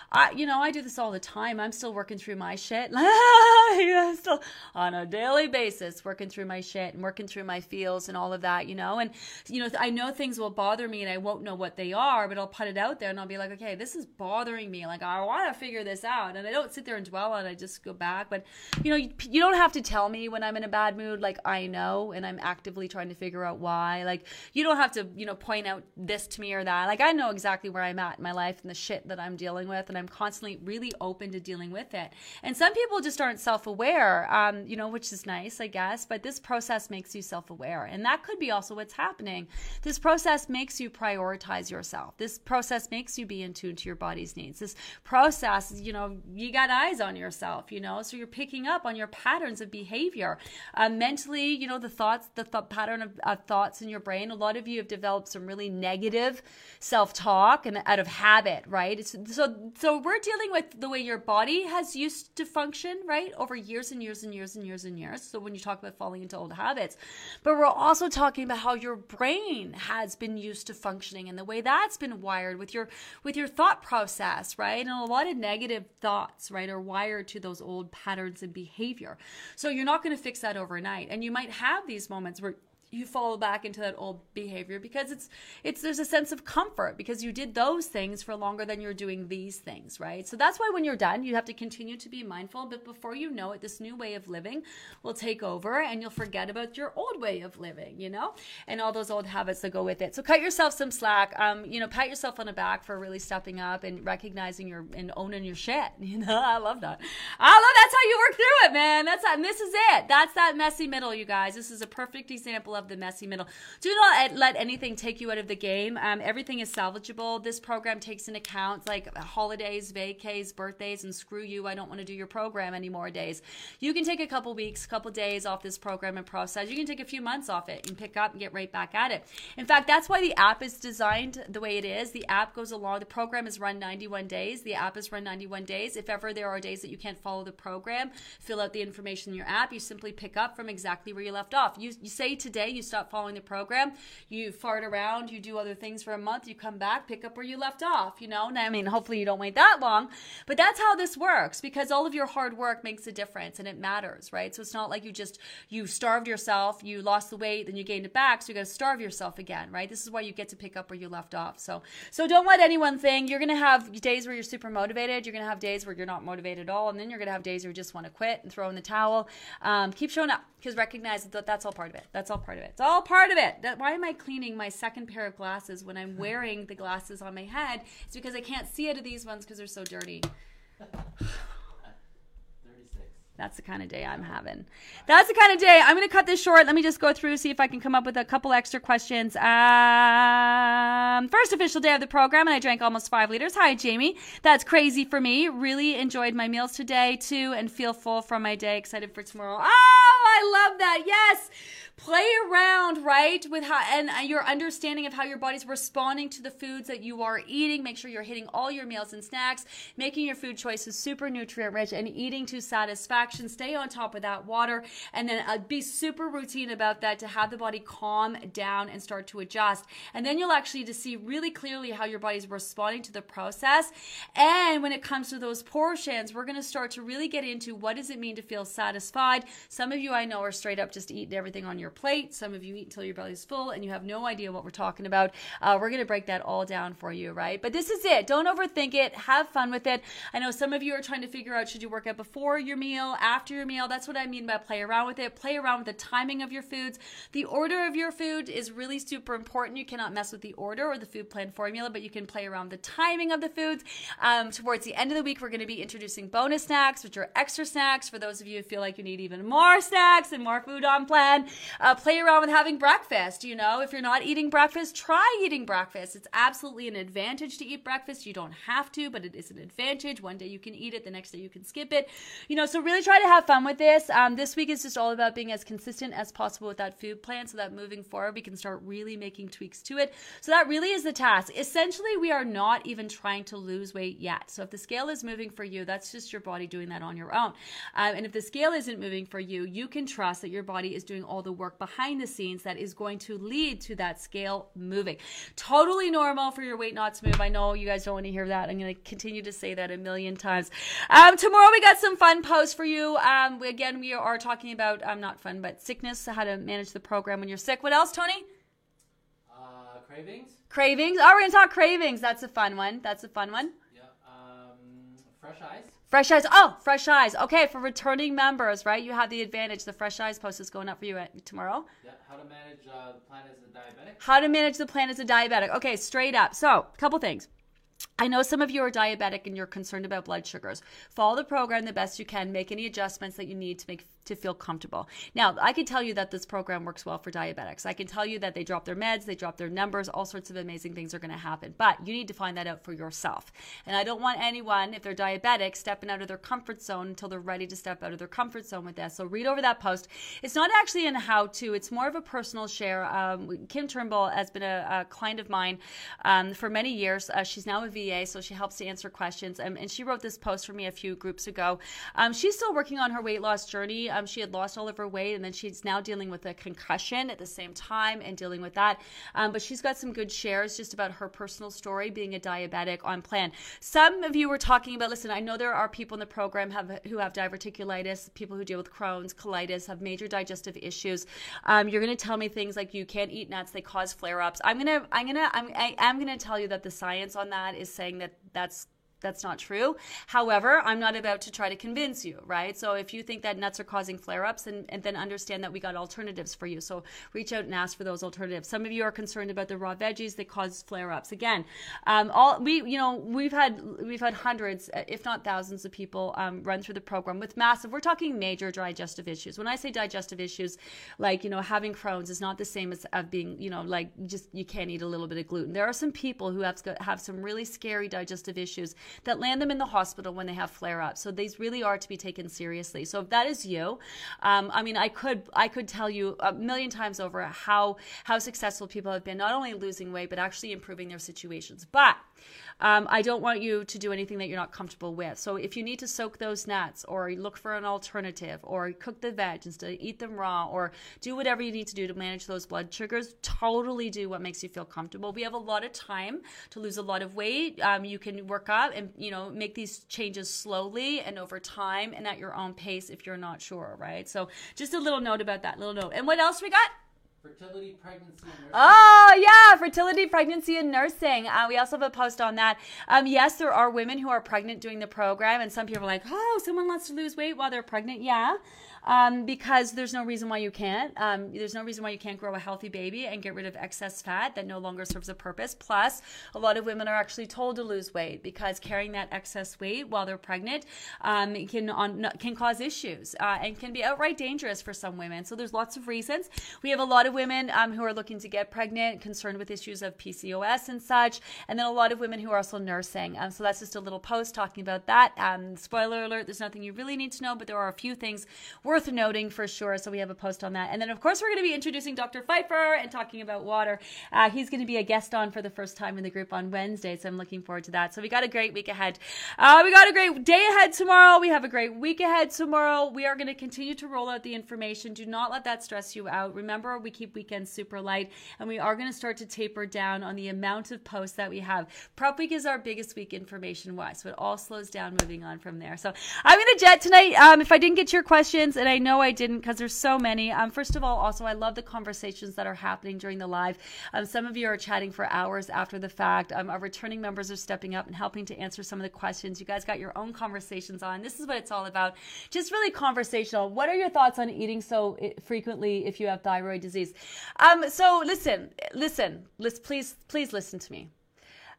I, you know, I do this all the time. I'm still working through my shit. <laughs> yeah, still on a daily basis, working through my shit and working through my feels and all of that, you know. And you know, I know things will bother me and I won't know what they are, but I'll put it out there and I'll be like, okay, this is bothering me. Like I want to figure this out, and I don't sit there and dwell on it. I just go back. But you know, you, you don't have to tell me when I'm in a bad mood. Like I know, and I'm actively trying to figure out why. Like you don't have to, you know, point out this to me or that. Like I know exactly where I'm at in my life and the shit that I'm dealing with, and I'm constantly really open to dealing with it. And some people just aren't self aware, um, you know, which is nice, I guess, but this process makes you self aware. And that could be also what's happening. This process makes you prioritize yourself. This process makes you be in tune to your body's needs. This process, you know, you got eyes on yourself, you know, so you're picking up on your patterns of behavior. Uh, mentally, you know, the thoughts, the th- pattern of, of thoughts in your brain. A lot of you have developed some really negative self talk and out of habit, right? It's, so, so so we're dealing with the way your body has used to function, right? Over years and years and years and years and years. So when you talk about falling into old habits, but we're also talking about how your brain has been used to functioning and the way that's been wired with your with your thought process, right? And a lot of negative thoughts, right, are wired to those old patterns and behavior. So you're not going to fix that overnight. And you might have these moments where you fall back into that old behavior because it's it's there's a sense of comfort because you did those things for longer than you're doing these things right? So that's why when you're done you have to continue to be mindful but before you know it this new way of living will take over and you'll forget about your old way of living you know and all those old habits that go with it. So cut yourself some slack um you know pat yourself on the back for really stepping up and recognizing your and owning your shit <laughs> you know i love that. I love that's how you work through it man. That's and this is it. That's that messy middle you guys. This is a perfect example the messy middle. Do not let anything take you out of the game. Um, everything is salvageable. This program takes into account like holidays, vacays, birthdays, and screw you, I don't want to do your program anymore days. You can take a couple weeks, couple days off this program and process. You can take a few months off it and pick up and get right back at it. In fact, that's why the app is designed the way it is. The app goes along, the program is run 91 days. The app is run 91 days. If ever there are days that you can't follow the program, fill out the information in your app. You simply pick up from exactly where you left off. You, you say today, you stop following the program, you fart around, you do other things for a month, you come back, pick up where you left off, you know? And I mean, hopefully you don't wait that long, but that's how this works because all of your hard work makes a difference and it matters, right? So it's not like you just, you starved yourself, you lost the weight, then you gained it back, so you got to starve yourself again, right? This is why you get to pick up where you left off. So, so don't let anyone think you're to have days where you're super motivated, you're to have days where you're not motivated at all, and then you're to have days where you just want to quit and throw in the towel. Um, keep showing up because recognize that that's all part of it. That's all part of it. It's all part of it. That, why am I cleaning my second pair of glasses when I'm wearing the glasses on my head? It's because I can't see out of these ones because they're so dirty. <sighs> That's the kind of day I'm having. That's the kind of day. I'm going to cut this short. Let me just go through, see if I can come up with a couple extra questions. Um, first official day of the program, and I drank almost five liters. Hi, Jamie. That's crazy for me. Really enjoyed my meals today, too, and feel full from my day. Excited for tomorrow. Oh, I love that. Yes play around right with how and uh, your understanding of how your body's responding to the foods that you are eating. Make sure you're hitting all your meals and snacks making your food choices super nutrient rich and eating to satisfaction. Stay on top of that water and then uh, be super routine about that to have the body calm down and start to adjust. And then you'll actually to see really clearly how your body's responding to the process. And when it comes to those portions we're going to start to really get into what does it mean to feel satisfied. Some of you i know are straight up just eating everything on your your plate. Some of you eat until your belly's full and you have no idea what we're talking about. Uh, we're going to break that all down for you, right? But this is it. Don't overthink it. Have fun with it. I know some of you are trying to figure out should you work out before your meal, after your meal. That's what I mean by play around with it. Play around with the timing of your foods. The order of your food is really super important. You cannot mess with the order or the food plan formula, but you can play around the timing of the foods. Um, towards the end of the week, we're going to be introducing bonus snacks, which are extra snacks for those of you who feel like you need even more snacks and more food on plan. Uh, play around with having breakfast. You know, if you're not eating breakfast, try eating breakfast. It's absolutely an advantage to eat breakfast. You don't have to, but it is an advantage. One day you can eat it, the next day you can skip it. You know, so really try to have fun with this. Um, this week is just all about being as consistent as possible with that food plan so that moving forward we can start really making tweaks to it. So that really is the task. Essentially, we are not even trying to lose weight yet. So if the scale is moving for you, that's just your body doing that on your own. Um, and if the scale isn't moving for you, you can trust that your body is doing all the work behind the scenes that is going to lead to that scale moving. Totally normal for your weight not to move. I know you guys don't want to hear that. I'm going to continue to say that a million times. Um, tomorrow we got some fun posts for you. Um, again, we are talking about um, not fun, but sickness, how to manage the program when you're sick. What else, Tony? Uh, cravings? Cravings. Oh, we're going to talk cravings. That's a fun one. That's a fun one. Yeah. Um, fresh eyes? Fresh eyes. Oh, fresh eyes. Okay, for returning members, right? You have the advantage. The fresh eyes post is going up for you at, tomorrow. Yeah. How to manage uh, the plan as a diabetic? How to manage the plan as a diabetic. Okay, straight up. So, a couple things. I know some of you are diabetic and you're concerned about blood sugars. Follow the program the best you can. Make any adjustments that you need to make to feel comfortable. Now, I can tell you that this program works well for diabetics. I can tell you that they drop their meds, they drop their numbers, all sorts of amazing things are going to happen. But you need to find that out for yourself. And I don't want anyone, if they're diabetic, stepping out of their comfort zone until they're ready to step out of their comfort zone with this. So read over that post. It's not actually in how to, it's more of a personal share. Um, Kim Turnbull has been a, a client of mine um, for many years. Uh, she's now a VA, so she helps to answer questions. Um, and she wrote this post for me a few groups ago. Um, she's still working on her weight loss journey. Um, she had lost all of her weight, and then she's now dealing with a concussion at the same time and dealing with that. Um, but she's got some good shares just about her personal story being a diabetic on plan. Some of you were talking about. Listen, I know there are people in the program have who have diverticulitis, people who deal with Crohn's, colitis, have major digestive issues. Um, you're going to tell me things like you can't eat nuts; they cause flare-ups. I'm gonna, I'm gonna, I'm, I am gonna tell you that the science on that is saying that that's that's not true. However, I'm not about to try to convince you, right? So if you think that nuts are causing flare ups, and, and, then understand that we got alternatives for you. So reach out and ask for those alternatives. Some of you are concerned about the raw veggies that cause flare ups. Again, um, all we, you know, we've had we've had hundreds, if not thousands, of people um, run through the program with massive. We're talking major digestive issues. When I say digestive issues, like you know, having Crohn's is not the same as of being, you know, like just you can't eat a little bit of gluten. There are some people who have have some really scary digestive issues that land them in the hospital when they have flare ups. So these really are to be taken seriously. So if that is you, um, I mean, I could I could tell you a million times over how how successful people have been, not only losing weight but actually improving their situations. But um, I don't want you to do anything that you're not comfortable with. So if you need to soak those nuts or look for an alternative or cook the veg instead of eat them raw or do whatever you need to do to manage those blood sugars, totally do what makes you feel comfortable. We have a lot of time to lose a lot of weight. Um, you can work up and, you know, make these changes slowly and over time and at your own pace if you're not sure, right? So just a little note about that little note. And what else we got? Fertility, pregnancy, and nursing. Oh, yeah, fertility, pregnancy, and nursing. Uh, we also have a post on that. Um, yes, there are women who are pregnant doing the program, and some people are like, oh, someone wants to lose weight while they're pregnant. Yeah um, because there's no reason why you can't. Um, there's no reason why you can't grow a healthy baby and get rid of excess fat that no longer serves a purpose. Plus, a lot of women are actually told to lose weight because carrying that excess weight while they're pregnant um, can on, can cause issues uh, and can be outright dangerous for some women. So there's lots of reasons. We have a lot of women um, who are looking to get pregnant, concerned with issues of PCOS and such, and then a lot of women who are also nursing. Um, so that's just a little post talking about that. Um, spoiler alert: there's nothing you really need to know, but there are a few things worth worth noting for sure. So we have a post on that. And then, of course, we're going to be introducing Dr. Pfeiffer and talking about water. Uh, he's going to be a guest on for the first time in the group on Wednesday. So I'm looking forward to that. So we got a great week ahead. Uh, we got a great day ahead tomorrow. We have a great week ahead tomorrow. We are going to continue to roll out the information. Do not let that stress you out. Remember, we keep weekends super light and we are going to start to taper down on the amount of posts that we have. Prep week is our biggest week information wise. So it all slows down moving on from there. So I'm going to jet tonight. Um, if I didn't get your questions and I know I didn't because there's so many. Um, first of all, also I love the conversations that are happening during the live. Um, some of you are chatting for hours after the fact. Um, our returning members are stepping up and helping to answer some of the questions. You guys got your own conversations on. This is what it's all about. Just really conversational. What are your thoughts on eating so eh, frequently if you have thyroid disease? Um, so listen, listen, listen, please, please listen to me.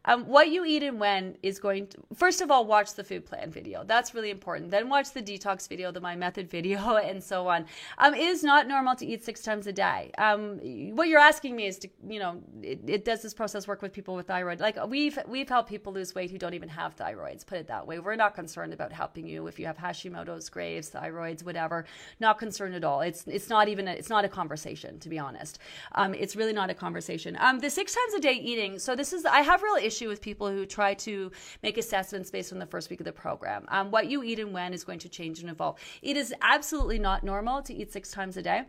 Um, what you eat and when is going to, first of all, watch the food plan video. That's really important. Then watch the detox video, the My Method video, <laughs> and so on. Um, it is not normal to eat six times a day. Um, what you're asking me is to, you know, it, it, does this process work with people with thyroid? Like we've, we've helped people lose weight who don't even have thyroids, put it that way. We're not concerned about helping you if you have Hashimoto's, Graves, thyroids, whatever. Not concerned at all. It's, it's not even, a, it's not a conversation, to be honest. Um, it's really not a conversation. Um, the six times a day eating. So this is, I have real issue with people who try to make assessments based on the first week of the program. Um, what you eat and when is going to change and evolve. It is absolutely not normal to eat six times a day.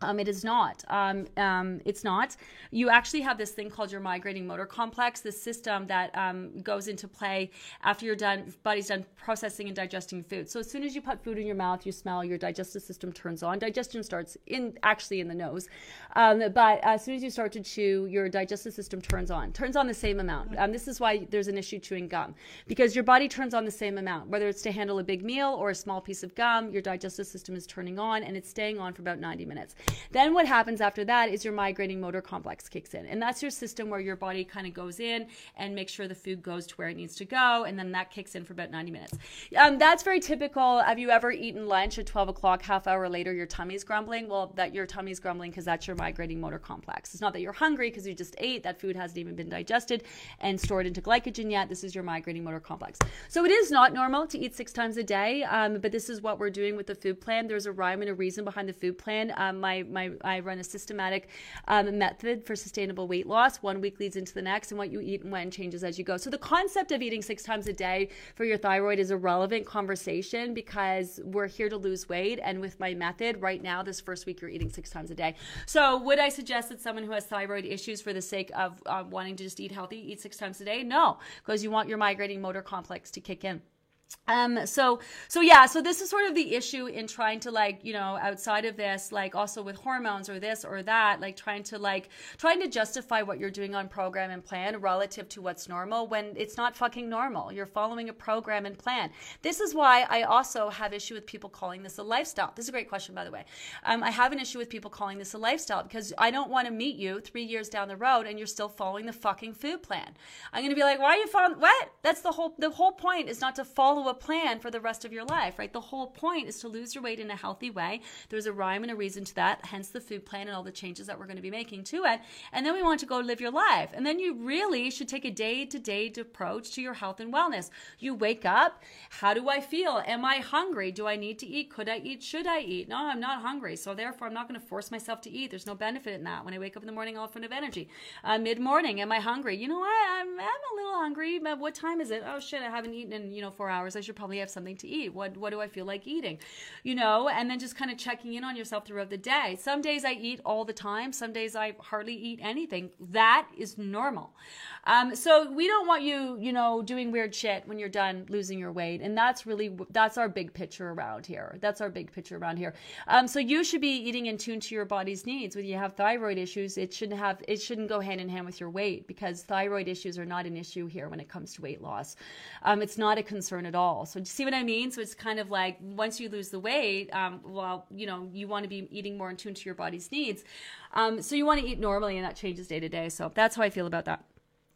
Um, it is not. Um, um, it's not. You actually have this thing called your migrating motor complex, this system that um, goes into play after you're done, body's done processing and digesting food. So as soon as you put food in your mouth, you smell, your digestive system turns on. Digestion starts in actually in the nose, um, but as soon as you start to chew, your digestive system turns on. Turns on the same amount. Um, this is why there's an issue chewing gum because your body turns on the same amount, whether it's to handle a big meal or a small piece of gum. Your digestive system is turning on and it's staying on for about 90 minutes. Then what happens after that is your migrating motor complex kicks in. And that's your system where your body kind of goes in and makes sure the food goes to where it needs to go. And then that kicks in for about 90 minutes. Um, that's very typical. Have you ever eaten lunch at 12 o'clock, half hour later, your tummy's grumbling? Well, that your tummy's grumbling because that's your migrating motor complex. It's not that you're hungry because you just ate. That food hasn't even been digested and stored into glycogen yet. This is your migrating motor complex. So it is not normal to eat six times a day, um, but this is what we're doing with the food plan. There's a rhyme and a reason behind the food plan. Um, my my I run a systematic um, method for sustainable weight loss. One week leads into the next, and what you eat and when changes as you go. So the concept of eating six times a day for your thyroid is a relevant conversation because we're here to lose weight, and with my method right now, this first week you're eating six times a day. So would I suggest that someone who has thyroid issues, for the sake of uh, wanting to just eat healthy, eat six times a day? No, because you want your migrating motor complex to kick in um so so yeah so this is sort of the issue in trying to like you know outside of this like also with hormones or this or that like trying to like trying to justify what you're doing on program and plan relative to what's normal when it's not fucking normal. You're following a program and plan. This is why i also have issue with people calling this a lifestyle. This is a great question by the way. Um, i have an issue with people calling this a lifestyle because i don't want to meet you three years down the road and you're still following the fucking food plan. I'm going to be like why are you following what? That's the whole the whole point is not to follow follow a plan for the rest of your life, right? The whole point is to lose your weight in a healthy way. There's a rhyme and a reason to that, hence the food plan and all the changes that we're going to be making to it. And then we want to go live your life. And then you really should take a day to day approach to your health and wellness. You wake up, how do I feel? Am I hungry? Do I need to eat? Could I eat? Should I eat? No, I'm not hungry. So therefore, I'm not going to force myself to eat. There's no benefit in that. When I wake up in the morning, all full of energy. Uh, Mid morning, am I hungry? You know what? I'm, I'm a little hungry. What time is it? Oh shit, I haven't eaten in, you know, four hours. I should probably have something to eat. What what do I feel like eating? You know, and then just kind of checking in on yourself throughout the day. Some days I eat all the time. Some days I hardly eat anything. That is normal. Um, so we don't want you, you know, doing weird shit when you're done losing your weight, and that's really that's our big picture around here. That's our big picture around here. Um, so you should be eating in tune to your body's needs. When you have thyroid issues, it shouldn't have it shouldn't go hand in hand with your weight because thyroid issues are not an issue here when it comes to weight loss. Um, it's not a concern at all. So you see what I mean? So it's kind of like once you lose the weight, um, well, you know, you want to be eating more in tune to your body's needs. Um, so you want to eat normally, and that changes day to day. So that's how I feel about that.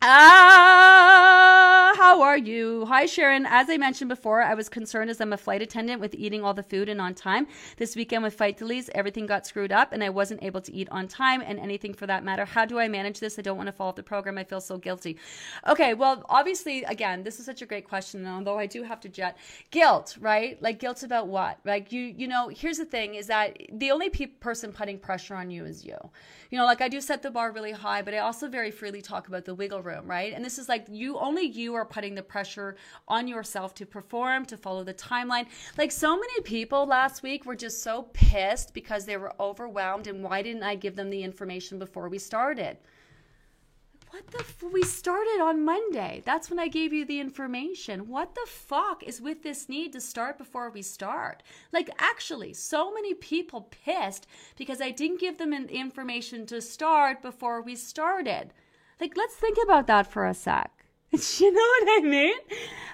Ah, how are you? Hi, Sharon. As I mentioned before, I was concerned as I'm a flight attendant with eating all the food and on time. This weekend with flight delays, everything got screwed up and I wasn't able to eat on time and anything for that matter. How do I manage this? I don't want to fall off the program. I feel so guilty. Okay, well, obviously, again, this is such a great question. And although I do have to jet, guilt, right? Like guilt about what? Like you, you know, here's the thing: is that the only pe- person putting pressure on you is you you know, like I do set the bar really high, but I also very freely talk about the wiggle room, right? And this is like you only you are putting the pressure on yourself to perform, to follow the timeline. Like so many people last week were just so pissed because they were overwhelmed and why didn't I give them the information before we started? what the f- we started on monday that's when i gave you the information what the fuck is with this need to start before we start like actually so many people pissed because i didn't give them the information to start before we started like let's think about that for a sec <laughs> you know what I mean?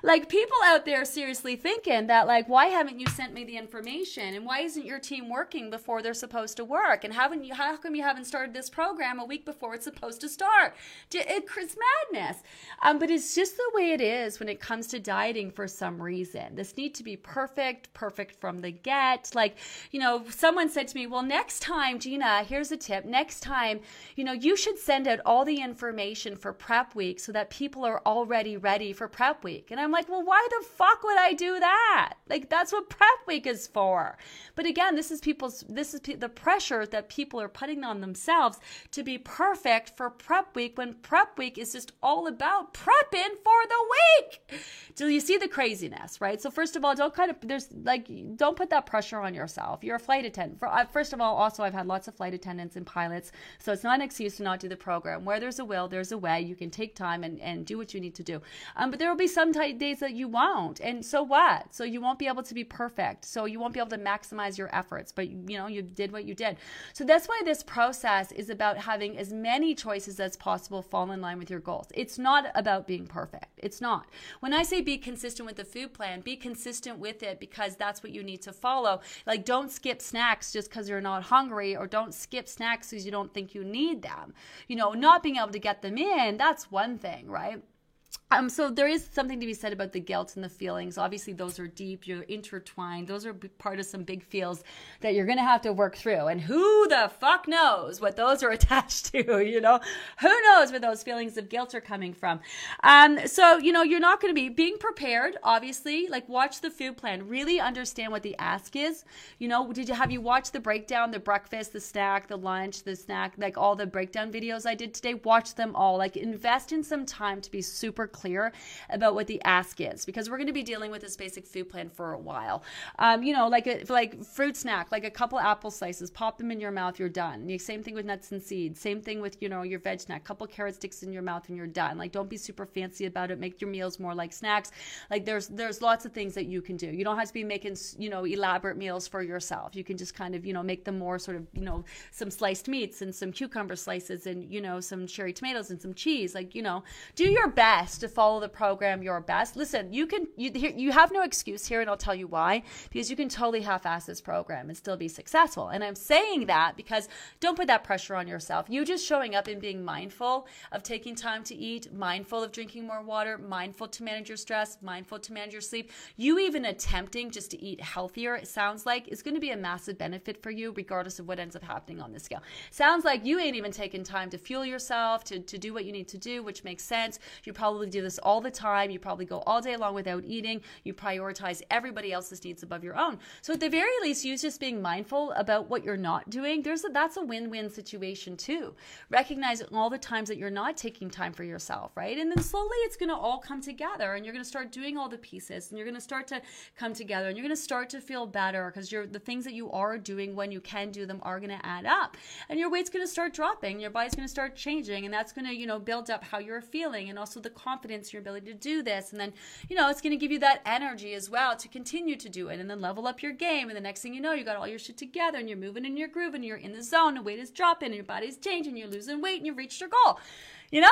Like people out there seriously thinking that like why haven't you sent me the information and why isn't your team working before they're supposed to work and haven't you how come you haven't started this program a week before it's supposed to start? It's madness. Um, but it's just the way it is when it comes to dieting for some reason. This need to be perfect, perfect from the get. Like, you know, someone said to me, "Well, next time, Gina, here's a tip. Next time, you know, you should send out all the information for prep week so that people are already ready for prep week. And I'm like, well, why the fuck would I do that? Like, that's what prep week is for. But again, this is people's, this is pe- the pressure that people are putting on themselves to be perfect for prep week when prep week is just all about prepping for the week. Do you see the craziness, right? So, first of all, don't kind of, there's like, don't put that pressure on yourself. You're a flight attendant. For, uh, first of all, also, I've had lots of flight attendants and pilots. So, it's not an excuse to not do the program. Where there's a will, there's a way. You can take time and, and do what you need to do. Um, but there will be some t- days that you won't. And so what? So you won't be able to be perfect. So you won't be able to maximize your efforts, but you know, you did what you did. So that's why this process is about having as many choices as possible fall in line with your goals. It's not about being perfect. It's not. When I say be consistent with the food plan, be consistent with it because that's what you need to follow. Like don't skip snacks just because you're not hungry or don't skip snacks because you don't think you need them. You know, not being able to get them in, that's one thing, right? Um, so there is something to be said about the guilt and the feelings. Obviously, those are deep. You're intertwined. Those are part of some big feels that you're going to have to work through. And who the fuck knows what those are <laughs> attached to? You know, who knows where those feelings of guilt are coming from? Um, so you know, you're not going to be being prepared. Obviously, like watch the food plan. Really understand what the ask is. You know, did you have you watched the breakdown, the breakfast, the snack, the lunch, the snack, like all the breakdown videos I did today? Watch them all. Like invest in some time to be super clear about what the ask is because we're going to be dealing with this basic food plan for a while. Um, you know, like a like fruit snack, like a couple apple slices, pop them in your mouth, you're done. Same thing with nuts and seeds. Same thing with you know your veg snack, couple carrot sticks in your mouth and you're done. Like don't be super fancy about it. Make your meals more like snacks. Like there's there's lots of things that you can do. You don't have to be making you know elaborate meals for yourself. You can just kind of you know make them more sort of you know some sliced meats and some cucumber slices and you know some cherry tomatoes and some cheese. Like you know do your best to follow the program your best. Listen, you can you you have no excuse here, and I'll tell you why. Because you can totally half-ass this program and still be successful. And I'm saying that because don't put that pressure on yourself. You just showing up and being mindful of taking time to eat, mindful of drinking more water, mindful to manage your stress, mindful to manage your sleep. You even attempting just to eat healthier, it sounds like, is going to be a massive benefit for you, regardless of what ends up happening on the scale. Sounds like you ain't even taking time to fuel yourself, to, to do what you need to do, which makes sense. You probably do this all the time. You probably go all day long without eating. You prioritize everybody else's needs above your own. So at the very least, use just being mindful about what you're not doing. There's a, that's a win-win situation too. Recognize all the times that you're not taking time for yourself, right? And then slowly it's going to all come together, and you're going to start doing all the pieces, and you're going to start to come together, and you're going to start to feel better because you're the things that you are doing when you can do them are going to add up, and your weight's going to start dropping, your body's going to start changing, and that's going to you know build up how you're feeling, and also the confidence, your ability to do this. And then, you know, it's going to give you that energy as well to continue to do it and then level up your game. And the next thing you know, you got all your shit together and you're moving in your groove and you're in the zone and weight is dropping and your body's changing, you're losing weight and you've reached your goal you know?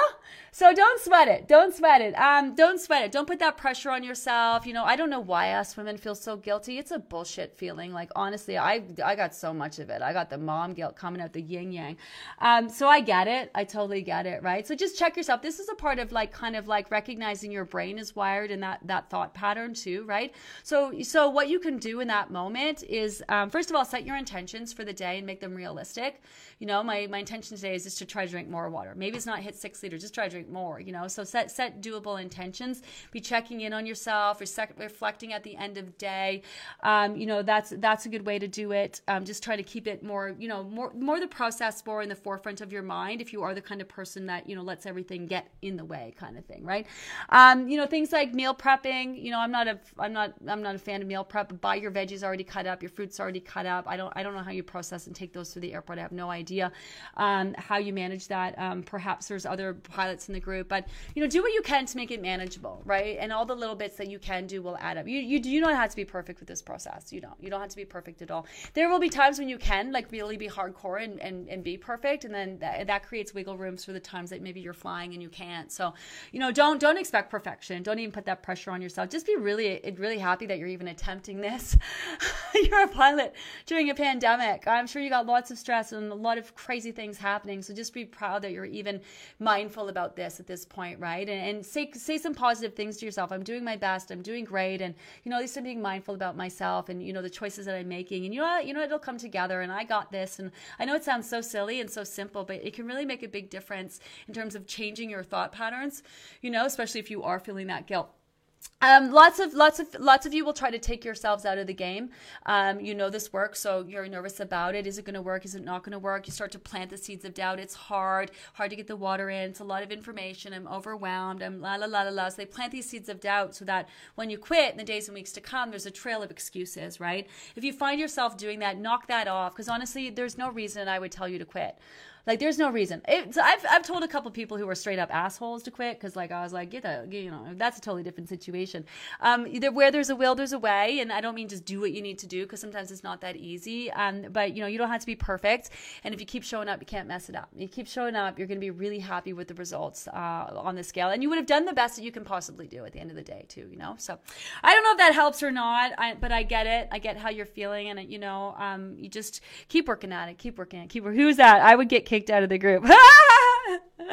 So don't sweat it. Don't sweat it. Um don't sweat it. Don't put that pressure on yourself. You know i don't know why us women feel so guilty. It's a bullshit feeling. Like honestly i i got so much of it. I got the mom guilt coming out the yin yang. Um so i get it. I totally get it right? So just check yourself. This is a part of like kind of like recognizing your brain is wired in that that thought pattern too right? So so what you can do in that moment is um, first of all set your intentions for the day and make them realistic. You know my my intention today is just to try to drink more water. Maybe it's not hit six six. Just try to drink more, you know. So set set doable intentions. Be checking in on yourself, reflecting at the end of day. Um, you know, that's that's a good way to do it. Um, just try to keep it more, you know, more more the process more in the forefront of your mind. If you are the kind of person that you know lets everything get in the way, kind of thing, right? Um, you know, things like meal prepping. You know, I'm not a I'm not I'm not a fan of meal prep. Buy your veggies already cut up, your fruits already cut up. I don't I don't know how you process and take those to the airport. I have no idea um, how you manage that. Um, perhaps there's other pilots in the group. But you know, do what you can to make it manageable, right? And all the little bits that you can do will add up. You you do not have to be perfect with this process. You don't. You don't have to be perfect at all. There will be times when you can like really be hardcore and and, and be perfect, and then that, that creates wiggle rooms for the times that maybe you're flying and you can't. So, you know, don't don't expect perfection. Don't even put that pressure on yourself. Just be really really happy that you're even attempting this. <laughs> you're a pilot during a pandemic. I'm sure you got lots of stress and a lot of crazy things happening. So just be proud that you're even mindful about this at this point, right? And, and say say some positive things to yourself. I'm doing my best. I'm doing great, and you know, at least I'm being mindful about myself and you know the choices that I'm making. And you know, what? you know, it'll come together. And I got this. And I know it sounds so silly and so simple, but it can really make a big difference in terms of changing your thought patterns. You know, especially if you are feeling that guilt um, lots of lots of lots of you will try to take yourselves out of the game. Um, you know this works, so you're nervous about it. Is it going to work? Is it not going to work? You start to plant the seeds of doubt. It's hard, hard to get the water in. It's a lot of information. I'm overwhelmed. I'm la la la la la. So they plant these seeds of doubt so that when you quit in the days and weeks to come, there's a trail of excuses, right? If you find yourself doing that, knock that off. Because honestly, there's no reason I would tell you to quit. Like, there's no reason. So I've, I've told a couple people who were straight up assholes to quit because, like, I was like, get a, you know, that's a totally different situation. Um, where there's a will, there's a way. And I don't mean just do what you need to do because sometimes it's not that easy. Um, but, you know, you don't have to be perfect. And if you keep showing up, you can't mess it up. You keep showing up, you're going to be really happy with the results uh, on the scale. And you would have done the best that you can possibly do at the end of the day, too, you know? So I don't know if that helps or not, I, but I get it. I get how you're feeling. And, you know, um, you just keep working at it, keep working at it, keep working. Who's that? I would get kicked out of the group. <laughs> Uh,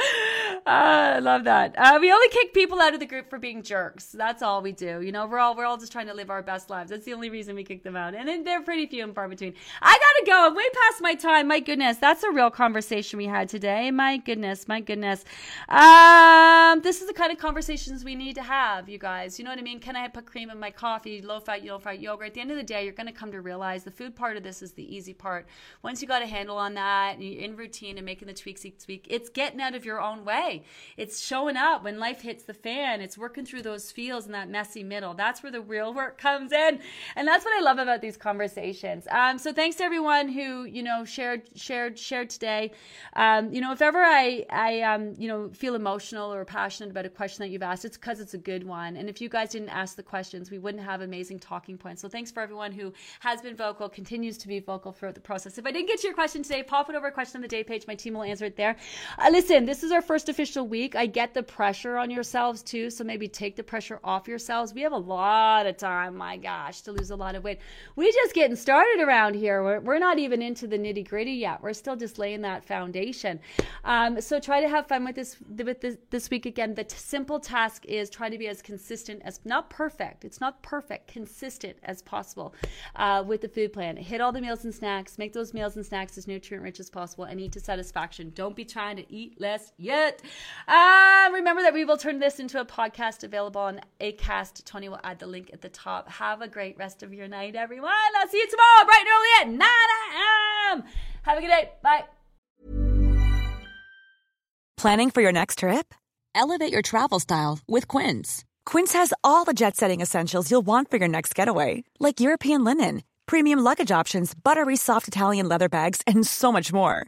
<laughs> I love that. Uh, we only kick people out of the group for being jerks. That's all we do. You know, we're all we're all just trying to live our best lives. That's the only reason we kick them out, and then they're pretty few and far between. I gotta go. I'm way past my time. My goodness, that's a real conversation we had today. My goodness, my goodness. Um, this is the kind of conversations we need to have, you guys. You know what I mean? Can I put cream in my coffee? Low fat, low fat yogurt. At the end of the day, you're gonna come to realize the food part of this is the easy part. Once you got a handle on that, and you're in routine and making the tweaks each week, it's getting out of your own way. It's showing up when life hits the fan. It's working through those feels in that messy middle. That's where the real work comes in. And that's what I love about these conversations. Um, so thanks to everyone who, you know, shared, shared, shared today. Um, you know, if ever I, I, um, you know, feel emotional or passionate about a question that you've asked, it's because it's a good one. And if you guys didn't ask the questions, we wouldn't have amazing talking points. So thanks for everyone who has been vocal, continues to be vocal throughout the process. If I didn't get to your question today, pop it over a question on the day page. My team will answer it there. Uh, listen, this is our first official week. I get the pressure on yourselves too, so maybe take the pressure off yourselves. We have a lot of time, my gosh, to lose a lot of weight. We just getting started around here. We're, we're not even into the nitty gritty yet. We're still just laying that foundation. Um, so try to have fun with this with this, this week again. The t- simple task is try to be as consistent as not perfect. It's not perfect, consistent as possible uh, with the food plan. Hit all the meals and snacks. Make those meals and snacks as nutrient rich as possible, and eat to satisfaction. Don't be trying to eat less yet. Uh, remember that we will turn this into a podcast available on Acast. Tony will add the link at the top. Have a great rest of your night, everyone. I'll see you tomorrow, bright and early at 9 a.m. Have a good day. Bye. Planning for your next trip? Elevate your travel style with Quince. Quince has all the jet setting essentials you'll want for your next getaway, like European linen, premium luggage options, buttery soft Italian leather bags, and so much more